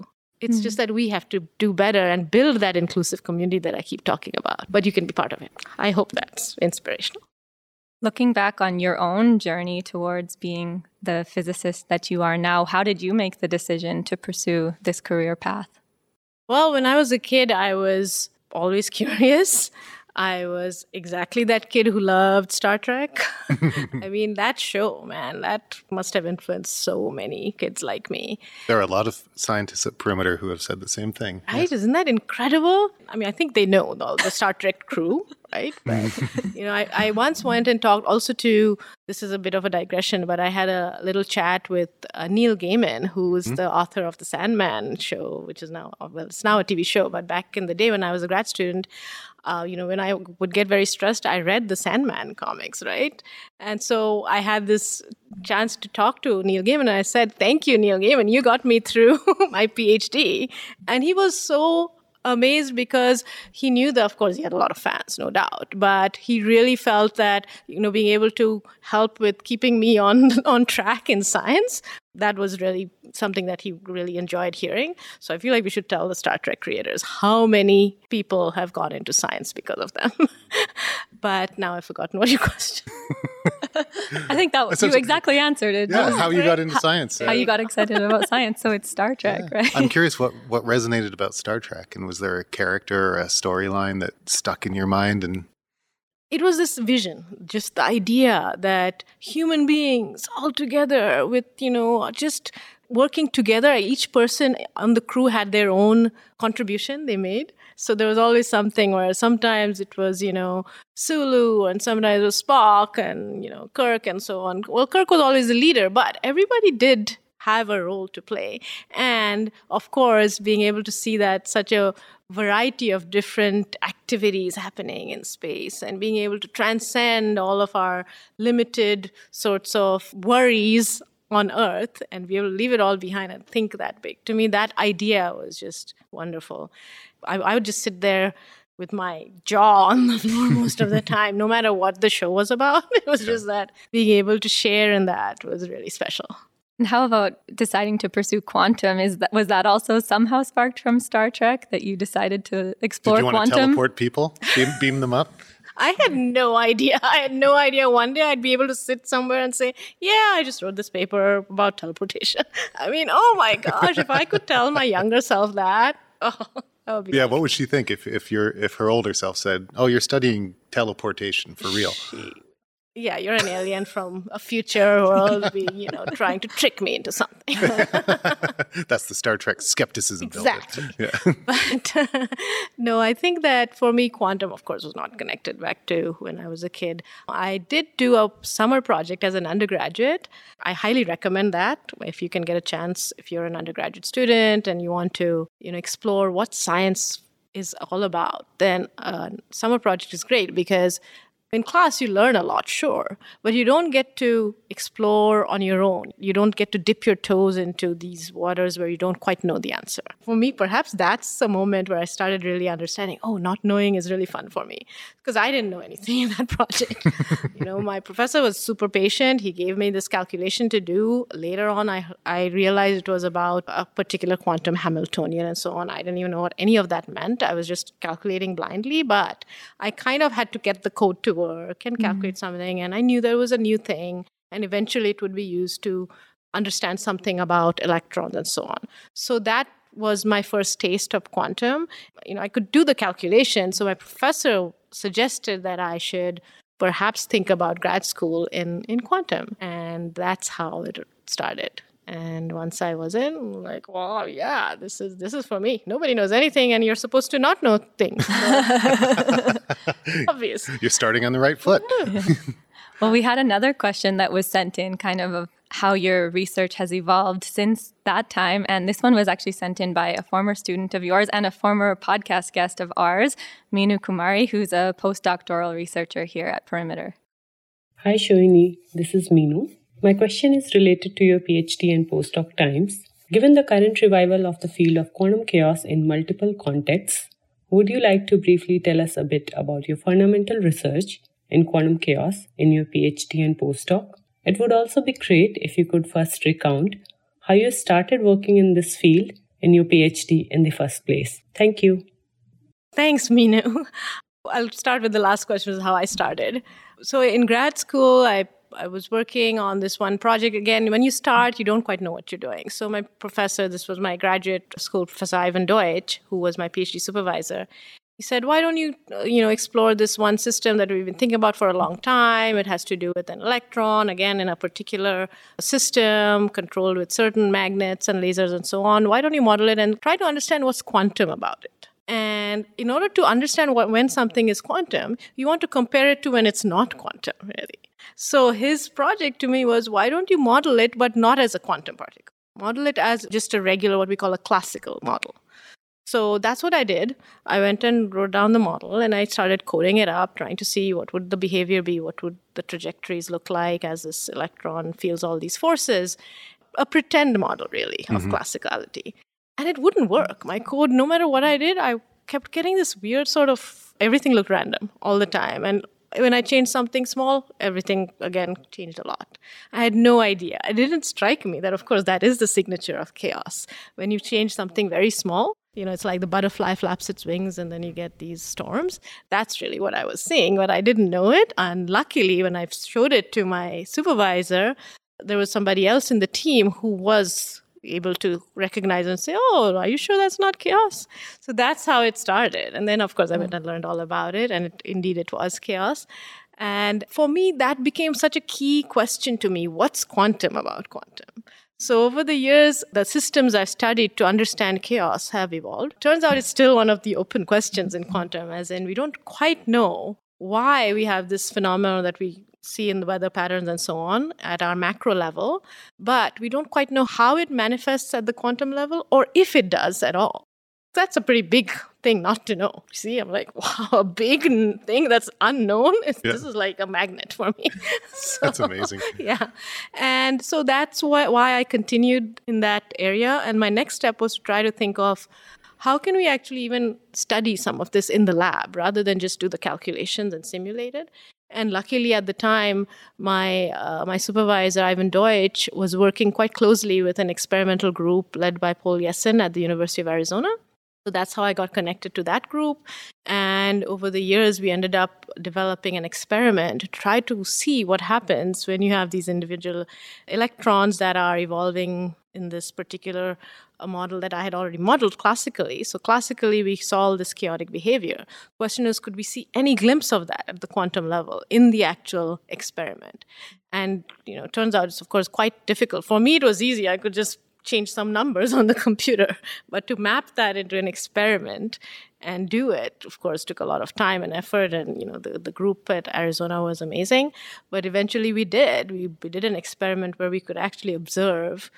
it's mm-hmm. just that we have to do better and build that inclusive community that I keep talking about. But you can be part of it. I hope that's inspirational. Looking back on your own journey towards being the physicist that you are now, how did you make the decision to pursue this career path? Well, when I was a kid, I was always curious. I was exactly that kid who loved Star Trek. I mean, that show, man, that must have influenced so many kids like me. There are a lot of scientists at Perimeter who have said the same thing. Right? Yes. Isn't that incredible? I mean, I think they know the, the Star Trek crew, right? But, you know, I, I once went and talked also to, this is a bit of a digression, but I had a little chat with uh, Neil Gaiman, who is mm-hmm. the author of the Sandman show, which is now, well, it's now a TV show, but back in the day when I was a grad student, uh, you know, when I would get very stressed, I read the Sandman comics, right? And so I had this chance to talk to Neil Gaiman, and I said, "Thank you, Neil Gaiman. You got me through my PhD." And he was so amazed because he knew that of course he had a lot of fans no doubt but he really felt that you know being able to help with keeping me on on track in science that was really something that he really enjoyed hearing so i feel like we should tell the star trek creators how many people have gone into science because of them but now i've forgotten what your question I think that was, you exactly answered it. Yeah, how you got into science. How you got excited about science. So it's Star Trek, yeah. right? I'm curious what, what resonated about Star Trek. And was there a character or a storyline that stuck in your mind? And it was this vision, just the idea that human beings all together with, you know, just working together. Each person on the crew had their own contribution they made. So there was always something where sometimes it was, you know, Sulu and sometimes it was Spock and, you know, Kirk and so on. Well, Kirk was always the leader, but everybody did have a role to play. And of course, being able to see that such a variety of different activities happening in space and being able to transcend all of our limited sorts of worries on earth and be able to leave it all behind and think that big. To me, that idea was just wonderful. I, I would just sit there with my jaw on the floor most of the time, no matter what the show was about. It was just that being able to share in that was really special. And how about deciding to pursue quantum? Is that was that also somehow sparked from Star Trek that you decided to explore Did you quantum? want to teleport people? Beam, beam them up? I had no idea. I had no idea one day I'd be able to sit somewhere and say, Yeah, I just wrote this paper about teleportation. I mean, oh my gosh, if I could tell my younger self that, oh, that would be Yeah, what would she think if, if your if her older self said, Oh, you're studying teleportation for real? She yeah, you're an alien from a future world, be, you know, trying to trick me into something. That's the Star Trek skepticism. Exactly. Yeah. But uh, no, I think that for me, quantum, of course, was not connected back to when I was a kid. I did do a summer project as an undergraduate. I highly recommend that if you can get a chance, if you're an undergraduate student and you want to, you know, explore what science is all about, then a summer project is great because in class you learn a lot sure but you don't get to explore on your own. You don't get to dip your toes into these waters where you don't quite know the answer. For me perhaps that's the moment where i started really understanding oh not knowing is really fun for me because i didn't know anything in that project. You know my professor was super patient. He gave me this calculation to do. Later on i i realized it was about a particular quantum hamiltonian and so on. I didn't even know what any of that meant. I was just calculating blindly but i kind of had to get the code to work and calculate mm-hmm. something. And I knew there was a new thing, and eventually it would be used to understand something about electrons and so on. So that was my first taste of quantum. You know, I could do the calculation. So my professor suggested that I should perhaps think about grad school in, in quantum. And that's how it started. And once I was in, I'm like, well, yeah, this is this is for me. Nobody knows anything, and you're supposed to not know things. So, obvious. You're starting on the right foot. well, we had another question that was sent in, kind of of how your research has evolved since that time. And this one was actually sent in by a former student of yours and a former podcast guest of ours, Meenu Kumari, who's a postdoctoral researcher here at Perimeter. Hi, Shohini. This is Meenu. My question is related to your PhD and postdoc times. Given the current revival of the field of quantum chaos in multiple contexts, would you like to briefly tell us a bit about your fundamental research in quantum chaos in your PhD and postdoc? It would also be great if you could first recount how you started working in this field in your PhD in the first place. Thank you. Thanks, Meenu. I'll start with the last question, is how I started. So in grad school, I I was working on this one project. Again, when you start, you don't quite know what you're doing. So my professor, this was my graduate school professor Ivan Deutsch, who was my PhD supervisor. He said, "Why don't you, uh, you know, explore this one system that we've been thinking about for a long time? It has to do with an electron, again, in a particular system, controlled with certain magnets and lasers and so on. Why don't you model it and try to understand what's quantum about it?" And in order to understand what, when something is quantum, you want to compare it to when it's not quantum, really. So his project to me was why don't you model it, but not as a quantum particle? Model it as just a regular, what we call a classical model. So that's what I did. I went and wrote down the model and I started coding it up, trying to see what would the behavior be, what would the trajectories look like as this electron feels all these forces. A pretend model, really, of mm-hmm. classicality. And it wouldn't work. My code, no matter what I did, I kept getting this weird sort of everything looked random all the time. And when I changed something small, everything again changed a lot. I had no idea. It didn't strike me that, of course, that is the signature of chaos. When you change something very small, you know, it's like the butterfly flaps its wings and then you get these storms. That's really what I was seeing, but I didn't know it. And luckily, when I showed it to my supervisor, there was somebody else in the team who was able to recognize and say, "Oh, are you sure that's not chaos?" So that's how it started. And then, of course, I went and learned all about it, and it, indeed, it was chaos. And for me, that became such a key question to me: What's quantum about quantum? So over the years, the systems I've studied to understand chaos have evolved. Turns out it's still one of the open questions in quantum, as in we don't quite know why we have this phenomenon that we see in the weather patterns and so on at our macro level, but we don't quite know how it manifests at the quantum level or if it does at all. That's a pretty big thing not to know. See, I'm like, wow, a big thing that's unknown. Yeah. This is like a magnet for me. so, that's amazing. Yeah. And so that's why, why I continued in that area. And my next step was to try to think of how can we actually even study some of this in the lab rather than just do the calculations and simulate it and luckily, at the time, my uh, my supervisor Ivan Deutsch was working quite closely with an experimental group led by Poul Jessen at the University of Arizona. So that's how I got connected to that group. And over the years, we ended up developing an experiment to try to see what happens when you have these individual electrons that are evolving in this particular a model that I had already modeled classically. So classically, we saw this chaotic behavior. Question is, could we see any glimpse of that at the quantum level in the actual experiment? And you know, turns out it's of course quite difficult. For me, it was easy. I could just change some numbers on the computer, but to map that into an experiment and do it, of course, took a lot of time and effort. And you know, the, the group at Arizona was amazing. But eventually, we did. We, we did an experiment where we could actually observe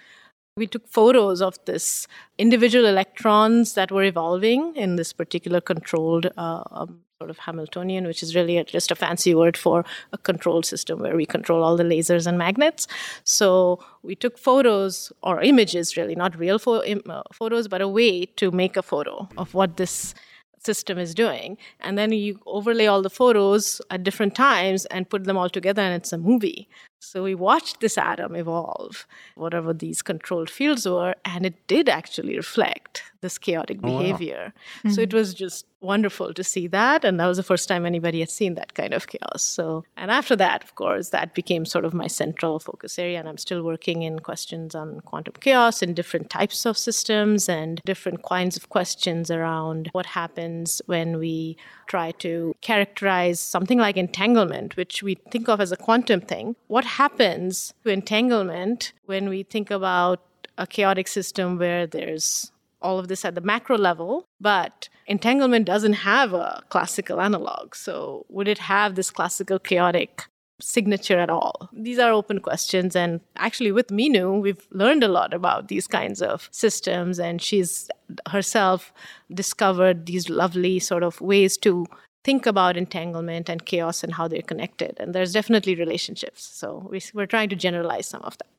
We took photos of this individual electrons that were evolving in this particular controlled uh, um, sort of Hamiltonian, which is really a, just a fancy word for a control system where we control all the lasers and magnets. So we took photos or images, really, not real fo- uh, photos, but a way to make a photo of what this system is doing. And then you overlay all the photos at different times and put them all together, and it's a movie. So we watched this atom evolve, whatever these controlled fields were, and it did actually reflect this chaotic behavior. Oh, wow. mm-hmm. So it was just wonderful to see that. And that was the first time anybody had seen that kind of chaos. So, and after that, of course, that became sort of my central focus area. And I'm still working in questions on quantum chaos and different types of systems and different kinds of questions around what happens when we try to characterize something like entanglement, which we think of as a quantum thing. What happens to entanglement when we think about a chaotic system where there's all of this at the macro level, but entanglement doesn't have a classical analog. So, would it have this classical chaotic signature at all? These are open questions. And actually, with Meenu, we've learned a lot about these kinds of systems, and she's herself discovered these lovely sort of ways to think about entanglement and chaos and how they're connected. And there's definitely relationships. So, we're trying to generalize some of that.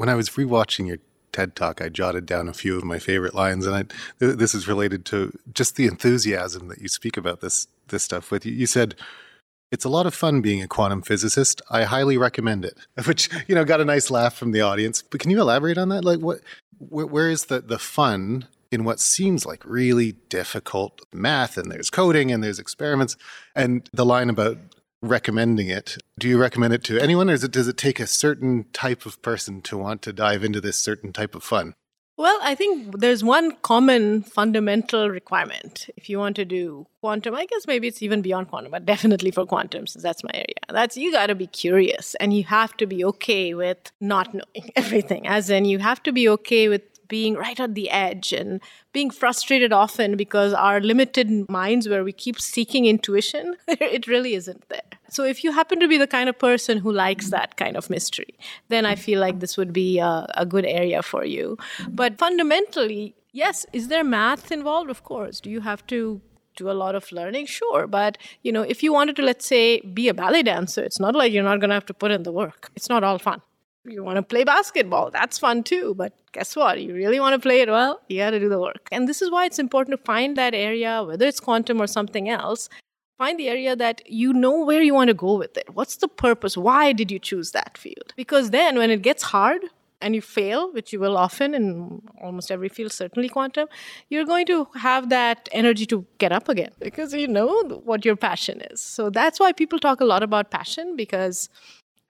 When I was rewatching your TED talk, I jotted down a few of my favorite lines, and I, this is related to just the enthusiasm that you speak about this this stuff with. You, you said. It's a lot of fun being a quantum physicist. I highly recommend it. Which you know got a nice laugh from the audience. But can you elaborate on that? Like, what, where, where is the the fun in what seems like really difficult math and there's coding and there's experiments and the line about recommending it. Do you recommend it to anyone, or it, does it take a certain type of person to want to dive into this certain type of fun? Well, I think there's one common fundamental requirement. If you want to do quantum, I guess maybe it's even beyond quantum, but definitely for quantum, since that's my area. That's you got to be curious and you have to be okay with not knowing everything. As in, you have to be okay with being right at the edge and being frustrated often because our limited minds, where we keep seeking intuition, it really isn't there. So, if you happen to be the kind of person who likes that kind of mystery, then I feel like this would be a, a good area for you. But fundamentally, yes, is there math involved? Of course. Do you have to do a lot of learning sure but you know if you wanted to let's say be a ballet dancer it's not like you're not going to have to put in the work it's not all fun you want to play basketball that's fun too but guess what? You really want to play it well you got to do the work. And this is why it's important to find that area whether it's quantum or something else find the area that you know where you want to go with it. What's the purpose? Why did you choose that field? Because then when it gets hard and you fail, which you will often in almost every field, certainly quantum, you're going to have that energy to get up again because you know what your passion is. So that's why people talk a lot about passion because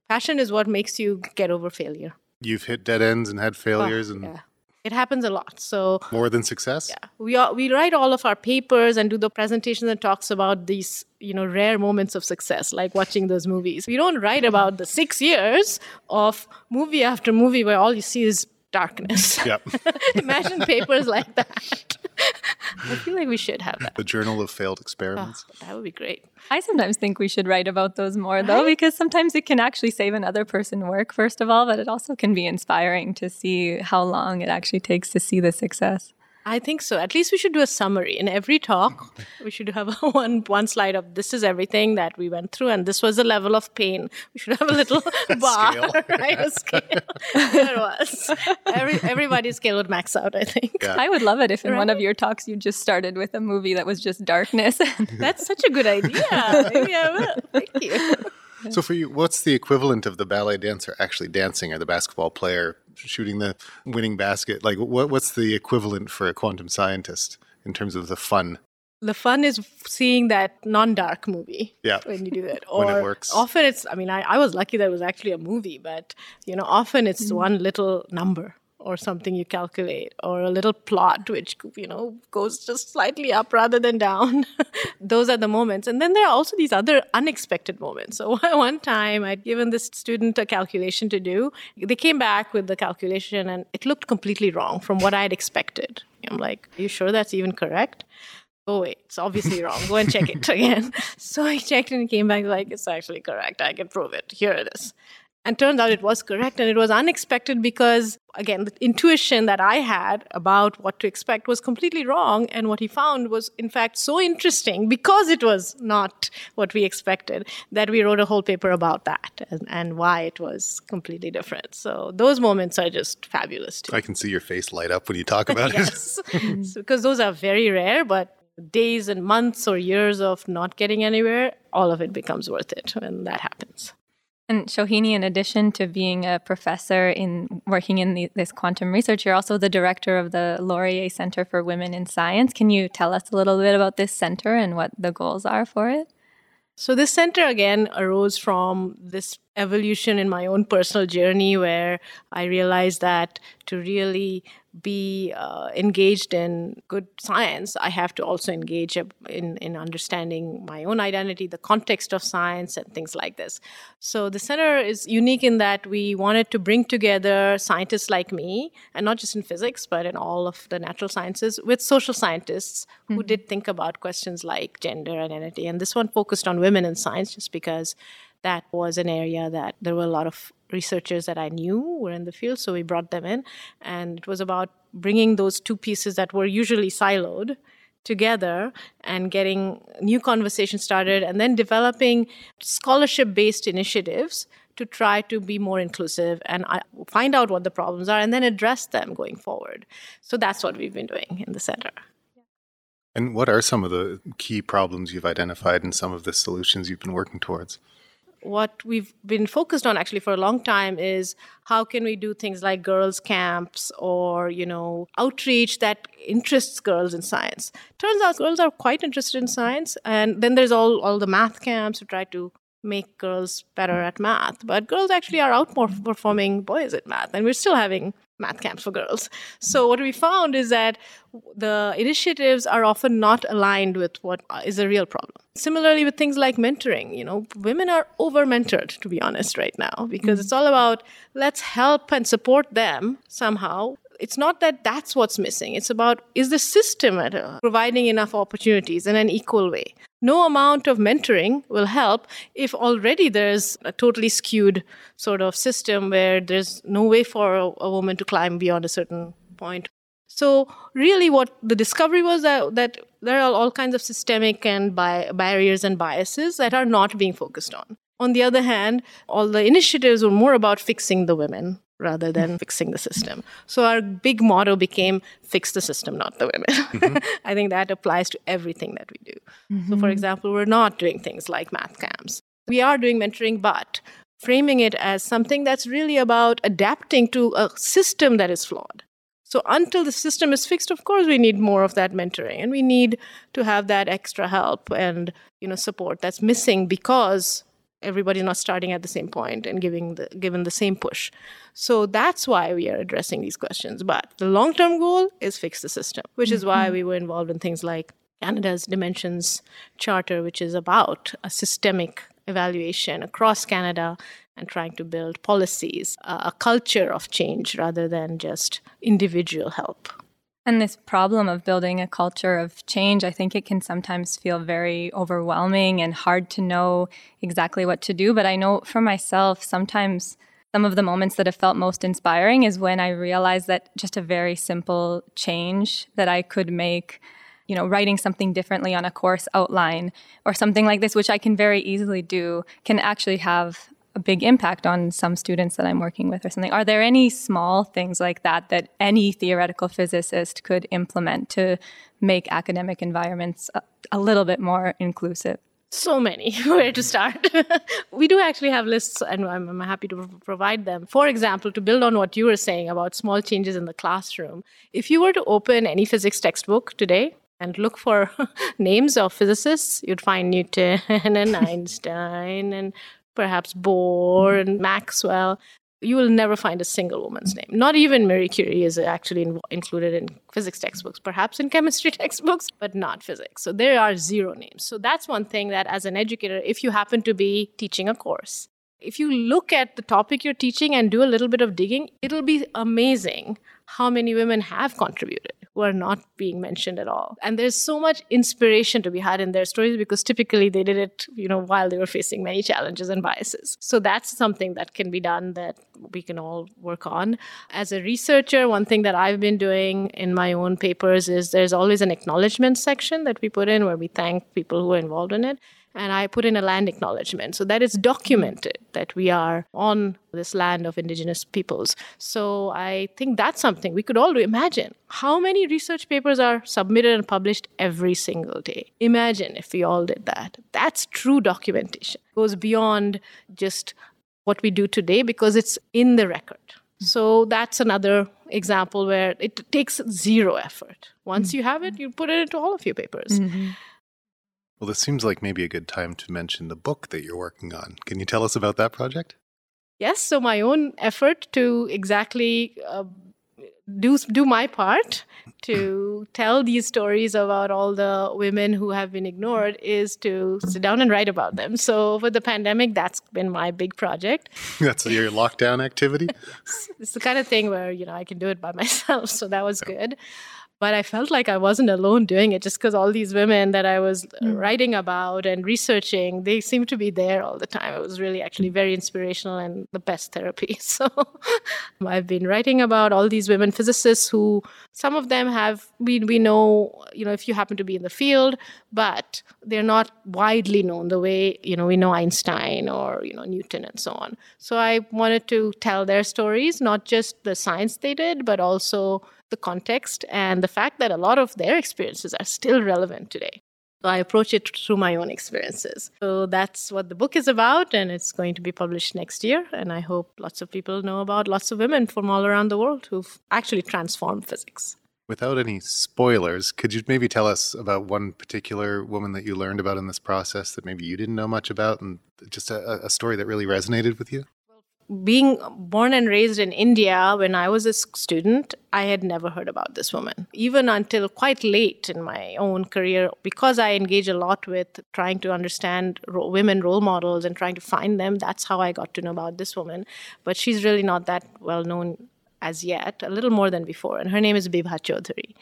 passion is what makes you get over failure. You've hit dead ends and had failures, oh, and yeah. it happens a lot. So more than success. Yeah, we all, we write all of our papers and do the presentations and talks about these you know rare moments of success, like watching those movies. We don't write about the six years of movie after movie where all you see is darkness. Yep. Imagine papers like that. I feel like we should have that. The Journal of Failed Experiments. Oh, that would be great. I sometimes think we should write about those more, though, right? because sometimes it can actually save another person work, first of all, but it also can be inspiring to see how long it actually takes to see the success. I think so. At least we should do a summary in every talk. We should have one one slide of this is everything that we went through, and this was the level of pain. We should have a little bar, right? A scale. there was. Every, everybody's scale would max out. I think. Yeah. I would love it if in right? one of your talks you just started with a movie that was just darkness. That's such a good idea. Maybe I will. Thank you. So for you, what's the equivalent of the ballet dancer actually dancing or the basketball player shooting the winning basket? Like what, what's the equivalent for a quantum scientist in terms of the fun? The fun is seeing that non-dark movie. Yeah. When you do that, or when it works. Often it's. I mean, I, I was lucky that it was actually a movie, but you know, often it's mm. one little number or something you calculate or a little plot which you know goes just slightly up rather than down. Those are the moments. And then there are also these other unexpected moments. So one time i'd given this student a calculation to do. They came back with the calculation and it looked completely wrong from what i'd expected. I'm like are you sure that's even correct? Oh wait it's obviously wrong. Go and check it again. So i checked and came back like it's actually correct. I can prove it. Here it is And turns out it was correct. And it was unexpected because, again, the intuition that I had about what to expect was completely wrong. And what he found was, in fact, so interesting because it was not what we expected that we wrote a whole paper about that and, and why it was completely different. So those moments are just fabulous. Too. I can see your face light up when you talk about yes. it. because those are very rare, but days and months or years of not getting anywhere, all of it becomes worth it when that happens. And Shohini, in addition to being a professor in working in the, this quantum research, you're also the director of the Laurier Center for Women in Science. Can you tell us a little bit about this center and what the goals are for it? So, this center again arose from this evolution in my own personal journey where I realized that to really be uh, engaged in good science, I have to also engage in, in understanding my own identity, the context of science, and things like this. So the center is unique in that we wanted to bring together scientists like me, and not just in physics, but in all of the natural sciences, with social scientists who mm-hmm. did think about questions like gender, identity. And this one focused on women in science just because that was an area that there were a lot of researchers that I knew were in the field, so we brought them in. And it was about bringing those two pieces that were usually siloed together and getting new conversations started and then developing scholarship based initiatives to try to be more inclusive and uh, find out what the problems are and then address them going forward. So that's what we've been doing in the center. And what are some of the key problems you've identified and some of the solutions you've been working towards? What we've been focused on actually for a long time is how can we do things like girls camps or you know outreach that interests girls in science. Turns out girls are quite interested in science and then there's all all the math camps to try to make girls better at math but girls actually are outperforming boys at math and we're still having math camps for girls. So what we found is that the initiatives are often not aligned with what is a real problem. Similarly with things like mentoring, you know, women are over mentored to be honest right now because mm-hmm. it's all about let's help and support them somehow it's not that that's what's missing. It's about is the system at providing enough opportunities in an equal way? No amount of mentoring will help if already there's a totally skewed sort of system where there's no way for a, a woman to climb beyond a certain point. So, really, what the discovery was that, that there are all kinds of systemic and bi- barriers and biases that are not being focused on. On the other hand, all the initiatives were more about fixing the women rather than fixing the system. So our big motto became fix the system, not the women. Mm-hmm. I think that applies to everything that we do. Mm-hmm. So, for example, we're not doing things like math camps. We are doing mentoring, but framing it as something that's really about adapting to a system that is flawed. So until the system is fixed, of course, we need more of that mentoring, and we need to have that extra help and you know support that's missing because everybody's not starting at the same point and giving the given the same push. So that's why we are addressing these questions. But the long term goal is fix the system which is why we were involved in things like canada's dimensions charter which is about a systemic evaluation across canada and trying to build policies uh, a culture of change rather than just individual help and this problem of building a culture of change, I think it can sometimes feel very overwhelming and hard to know exactly what to do. But I know for myself, sometimes some of the moments that have felt most inspiring is when I realized that just a very simple change that I could make you know, writing something differently on a course outline or something like this, which I can very easily do, can actually have a big impact on some students that I'm working with or something. Are there any small things like that that any theoretical physicist could implement to make academic environments a, a little bit more inclusive? So many. Where to start? we do actually have lists, and I'm, I'm happy to provide them. For example, to build on what you were saying about small changes in the classroom, if you were to open any physics textbook today, and look for names of physicists, you'd find Newton and Einstein and perhaps Bohr mm-hmm. and Maxwell, you will never find a single woman's name. Not even Marie Curie is actually in, included in physics textbooks, perhaps in chemistry textbooks, but not physics. So there are zero names. So that's one thing that, as an educator, if you happen to be teaching a course, if you look at the topic you're teaching and do a little bit of digging, it'll be amazing how many women have contributed who are not being mentioned at all. And there's so much inspiration to be had in their stories because typically they did it, you know, while they were facing many challenges and biases. So that's something that can be done that we can all work on. As a researcher, one thing that I've been doing in my own papers is there's always an acknowledgement section that we put in where we thank people who are involved in it and I put in a land acknowledgement so that it's documented that we are on this land of indigenous peoples. So I think that's something we could all do. Imagine how many research papers are submitted and published every single day. Imagine if we all did that. That's true documentation. It goes beyond just what we do today because it's in the record. So that's another example where it takes zero effort. Once you have it, you put it into all of your papers. Mm-hmm. Well, this seems like maybe a good time to mention the book that you're working on. Can you tell us about that project? Yes, so my own effort to exactly uh, do do my part to tell these stories about all the women who have been ignored is to sit down and write about them. So for the pandemic, that's been my big project. that's your lockdown activity. it's the kind of thing where you know I can do it by myself, so that was good but I felt like I wasn't alone doing it just because all these women that I was mm. writing about and researching, they seemed to be there all the time. It was really actually very inspirational and the best therapy. So I've been writing about all these women physicists who some of them have we we know, you know, if you happen to be in the field, but they're not widely known the way, you know, we know Einstein or, you know, Newton and so on. So I wanted to tell their stories, not just the science they did, but also the context and the fact that a lot of their experiences are still relevant today. So I approach it through my own experiences. So that's what the book is about, and it's going to be published next year. And I hope lots of people know about lots of women from all around the world who've actually transformed physics. Without any spoilers, could you maybe tell us about one particular woman that you learned about in this process that maybe you didn't know much about and just a, a story that really resonated with you? Being born and raised in India when I was a student, I had never heard about this woman. Even until quite late in my own career, because I engage a lot with trying to understand ro- women role models and trying to find them, that's how I got to know about this woman. But she's really not that well known as yet, a little more than before. And her name is Bibha Chowdhuri.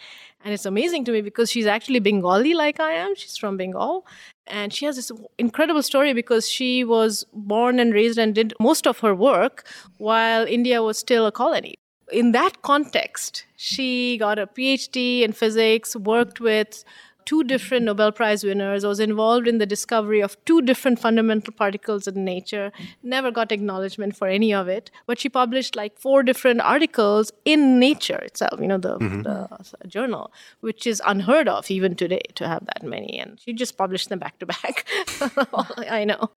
And it's amazing to me because she's actually Bengali like I am. She's from Bengal. And she has this incredible story because she was born and raised and did most of her work while India was still a colony. In that context, she got a PhD in physics, worked with two different mm-hmm. Nobel Prize winners, I was involved in the discovery of two different fundamental particles in nature, mm-hmm. never got acknowledgement for any of it, but she published like four different articles in Nature itself, you know, the, mm-hmm. the uh, journal, which is unheard of even today to have that many. And she just published them back to back. I know.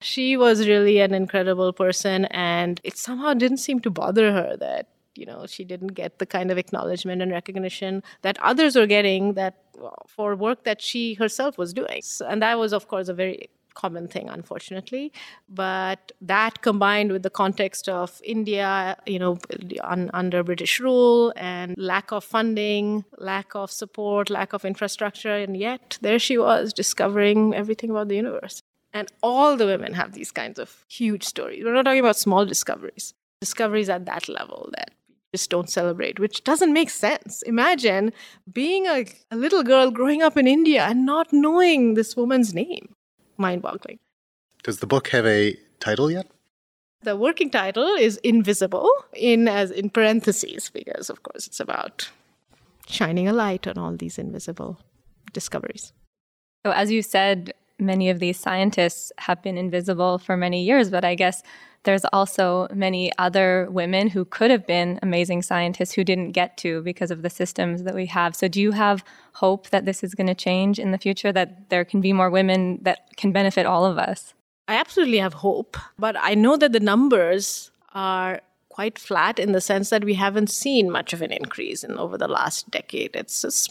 She was really an incredible person, and it somehow didn't seem to bother her that you know she didn't get the kind of acknowledgement and recognition that others were getting that for work that she herself was doing. So, and that was of course a very common thing unfortunately. But that combined with the context of india you know un, under british rule and lack of funding lack of support lack of infrastructure and yet there she was discovering everything about the universe. And all the women have these kinds of huge stories. We're not talking about small discoveries. Discoveries at that level that just don't celebrate, which doesn't make sense. Imagine being a, a little girl growing up in India and not knowing this woman's name. Mind boggling. Does the book have a title yet? The working title is Invisible in as in parentheses because of course it's about shining a light on all these invisible discoveries. So as you said, many of these scientists have been invisible for many years, but I guess there's also many other women who could have been amazing scientists who didn't get to because of the systems that we have. So, do you have hope that this is going to change in the future, that there can be more women that can benefit all of us? I absolutely have hope, but I know that the numbers are quite flat in the sense that we haven't seen much of an increase in over the last decade. It's just,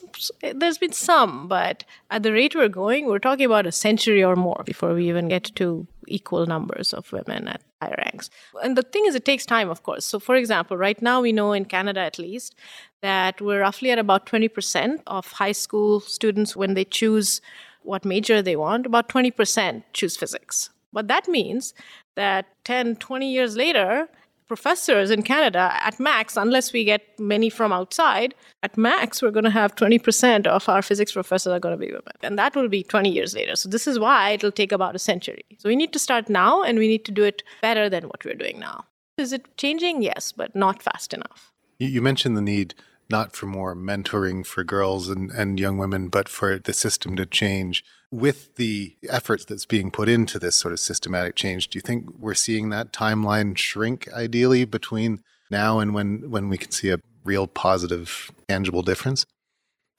there's been some, but at the rate we're going, we're talking about a century or more before we even get to equal numbers of women at higher ranks. And the thing is, it takes time, of course. So, for example, right now we know in Canada at least that we're roughly at about 20% of high school students when they choose what major they want, about 20% choose physics. But that means that 10, 20 years later, professors in Canada, at max, unless we get many from outside, at max, we're going to have 20% of our physics professors are going to be women. And that will be 20 years later. So this is why it'll take about a century. So we need to start now and we need to do it better than what we're doing now. Is it changing? Yes, but not fast enough. You mentioned the need not for more mentoring for girls and, and young women, but for the system to change. With the efforts that's being put into this sort of systematic change, do you think we're seeing that timeline shrink ideally between now and when, when we can see a real positive, tangible difference?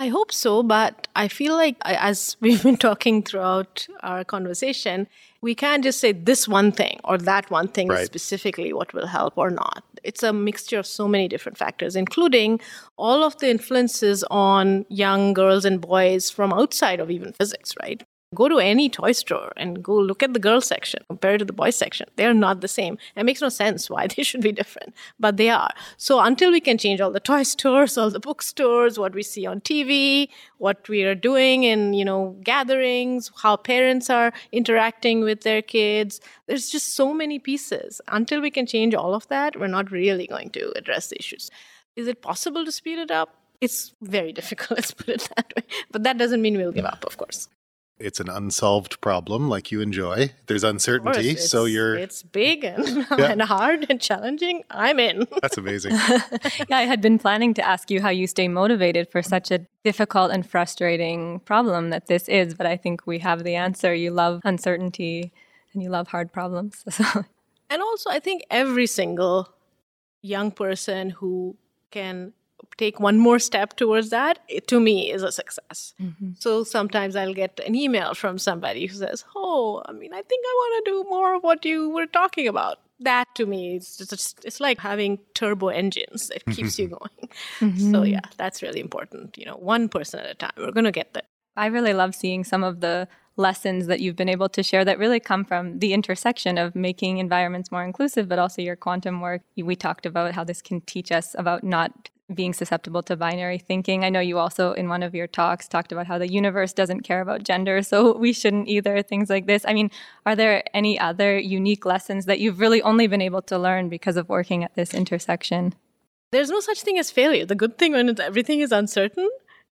I hope so, but I feel like, as we've been talking throughout our conversation, we can't just say this one thing or that one thing right. is specifically what will help or not. It's a mixture of so many different factors, including all of the influences on young girls and boys from outside of even physics, right? Go to any toy store and go look at the girl section compared to the boy section. They're not the same. It makes no sense why they should be different, but they are. So until we can change all the toy stores, all the bookstores, what we see on TV, what we are doing in, you know, gatherings, how parents are interacting with their kids, there's just so many pieces. Until we can change all of that, we're not really going to address the issues. Is it possible to speed it up? It's very difficult, let's put it that way. But that doesn't mean we'll give up, of course it's an unsolved problem like you enjoy. There's uncertainty, so you're it's big and, yeah. and hard and challenging. I'm in. That's amazing. yeah, I had been planning to ask you how you stay motivated for such a difficult and frustrating problem that this is, but I think we have the answer. You love uncertainty and you love hard problems. and also I think every single young person who can take one more step towards that, it, to me is a success. Mm-hmm. So sometimes I'll get an email from somebody who says, "Oh, I mean, I think I want to do more of what you were talking about." That to me is just it's like having turbo engines. It keeps you going. Mm-hmm. So yeah, that's really important. You know, one person at a time. We're gonna get there. I really love seeing some of the lessons that you've been able to share that really come from the intersection of making environments more inclusive, but also your quantum work. We talked about how this can teach us about not being susceptible to binary thinking. I know you also, in one of your talks, talked about how the universe doesn't care about gender, so we shouldn't either, things like this. I mean, are there any other unique lessons that you've really only been able to learn because of working at this intersection? There's no such thing as failure. The good thing when everything is uncertain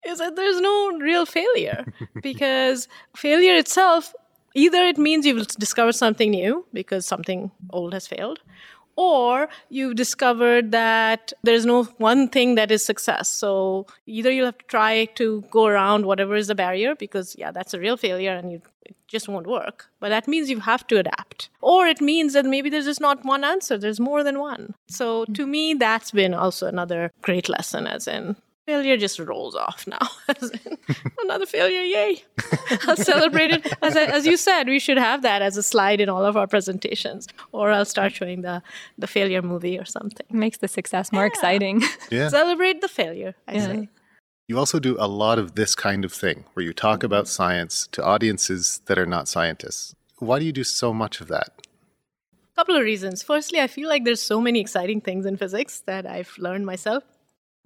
is that there's no real failure because failure itself either it means you've discovered something new because something old has failed or you've discovered that there's no one thing that is success. So either you'll have to try to go around whatever is the barrier because, yeah, that's a real failure and you, it just won't work. But that means you have to adapt. Or it means that maybe there's just not one answer, there's more than one. So to mm. me, that's been also another great lesson, as in failure just rolls off now. Another failure, yay! I'll celebrate it. As, I, as you said, we should have that as a slide in all of our presentations, or I'll start showing the, the failure movie or something. It makes the success more yeah. exciting. Yeah. Celebrate the failure, I yeah. say. You also do a lot of this kind of thing where you talk mm-hmm. about science to audiences that are not scientists. Why do you do so much of that? A couple of reasons. Firstly, I feel like there's so many exciting things in physics that I've learned myself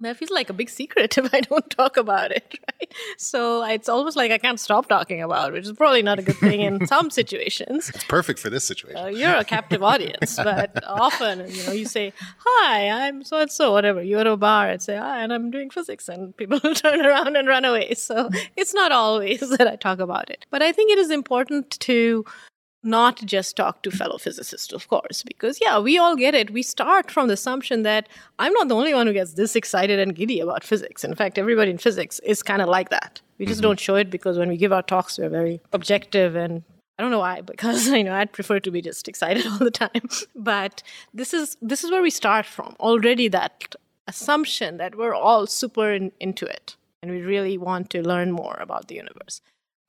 that feels like a big secret if I don't talk about it, right? So it's almost like I can't stop talking about it, which is probably not a good thing in some situations. It's perfect for this situation. Uh, you're a captive audience, but often, you know, you say, "Hi, I'm so and so," whatever. You're at a bar and say, "Hi, and I'm doing physics," and people will turn around and run away. So it's not always that I talk about it, but I think it is important to not just talk to fellow physicists, of course, because yeah, we all get it. We start from the assumption that I'm not the only one who gets this excited and giddy about physics. In fact, everybody in physics is kind of like that. We just mm-hmm. don't show it because when we give our talks, we're very objective and I don't know why, because you know I'd prefer to be just excited all the time. but this is this is where we start from. Already that assumption that we're all super in, into it and we really want to learn more about the universe.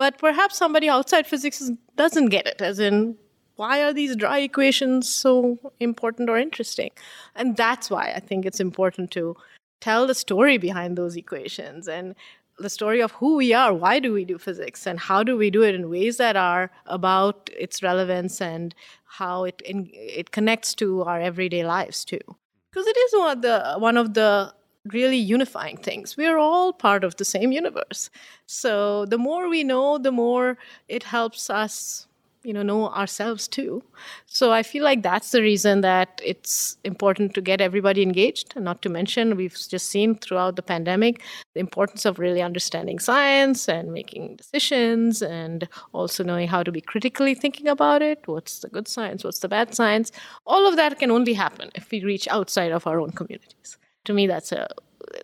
But perhaps somebody outside physics doesn't get it, as in, why are these dry equations so important or interesting? And that's why I think it's important to tell the story behind those equations and the story of who we are, why do we do physics, and how do we do it in ways that are about its relevance and how it in, it connects to our everyday lives too. Because it is one of the one of the really unifying things. We are all part of the same universe. So the more we know, the more it helps us you know know ourselves too. So i feel like that's the reason that it's important to get everybody engaged and not to mention we've just seen throughout the pandemic the importance of really understanding science and making decisions and also knowing how to be critically thinking about it. What's the good science? What's the bad science? All of that can only happen if we reach outside of our own communities to me that's a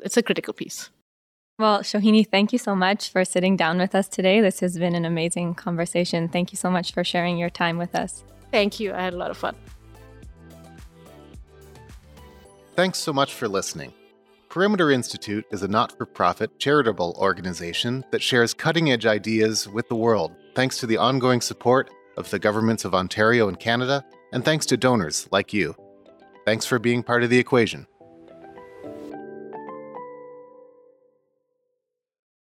it's a critical piece well, Shohini, thank you so much for sitting down with us today. This has been an amazing conversation. Thank you so much for sharing your time with us. Thank you. I had a lot of fun. Thanks so much for listening. Perimeter Institute is a not for profit charitable organization that shares cutting edge ideas with the world, thanks to the ongoing support of the governments of Ontario and Canada, and thanks to donors like you. Thanks for being part of the equation.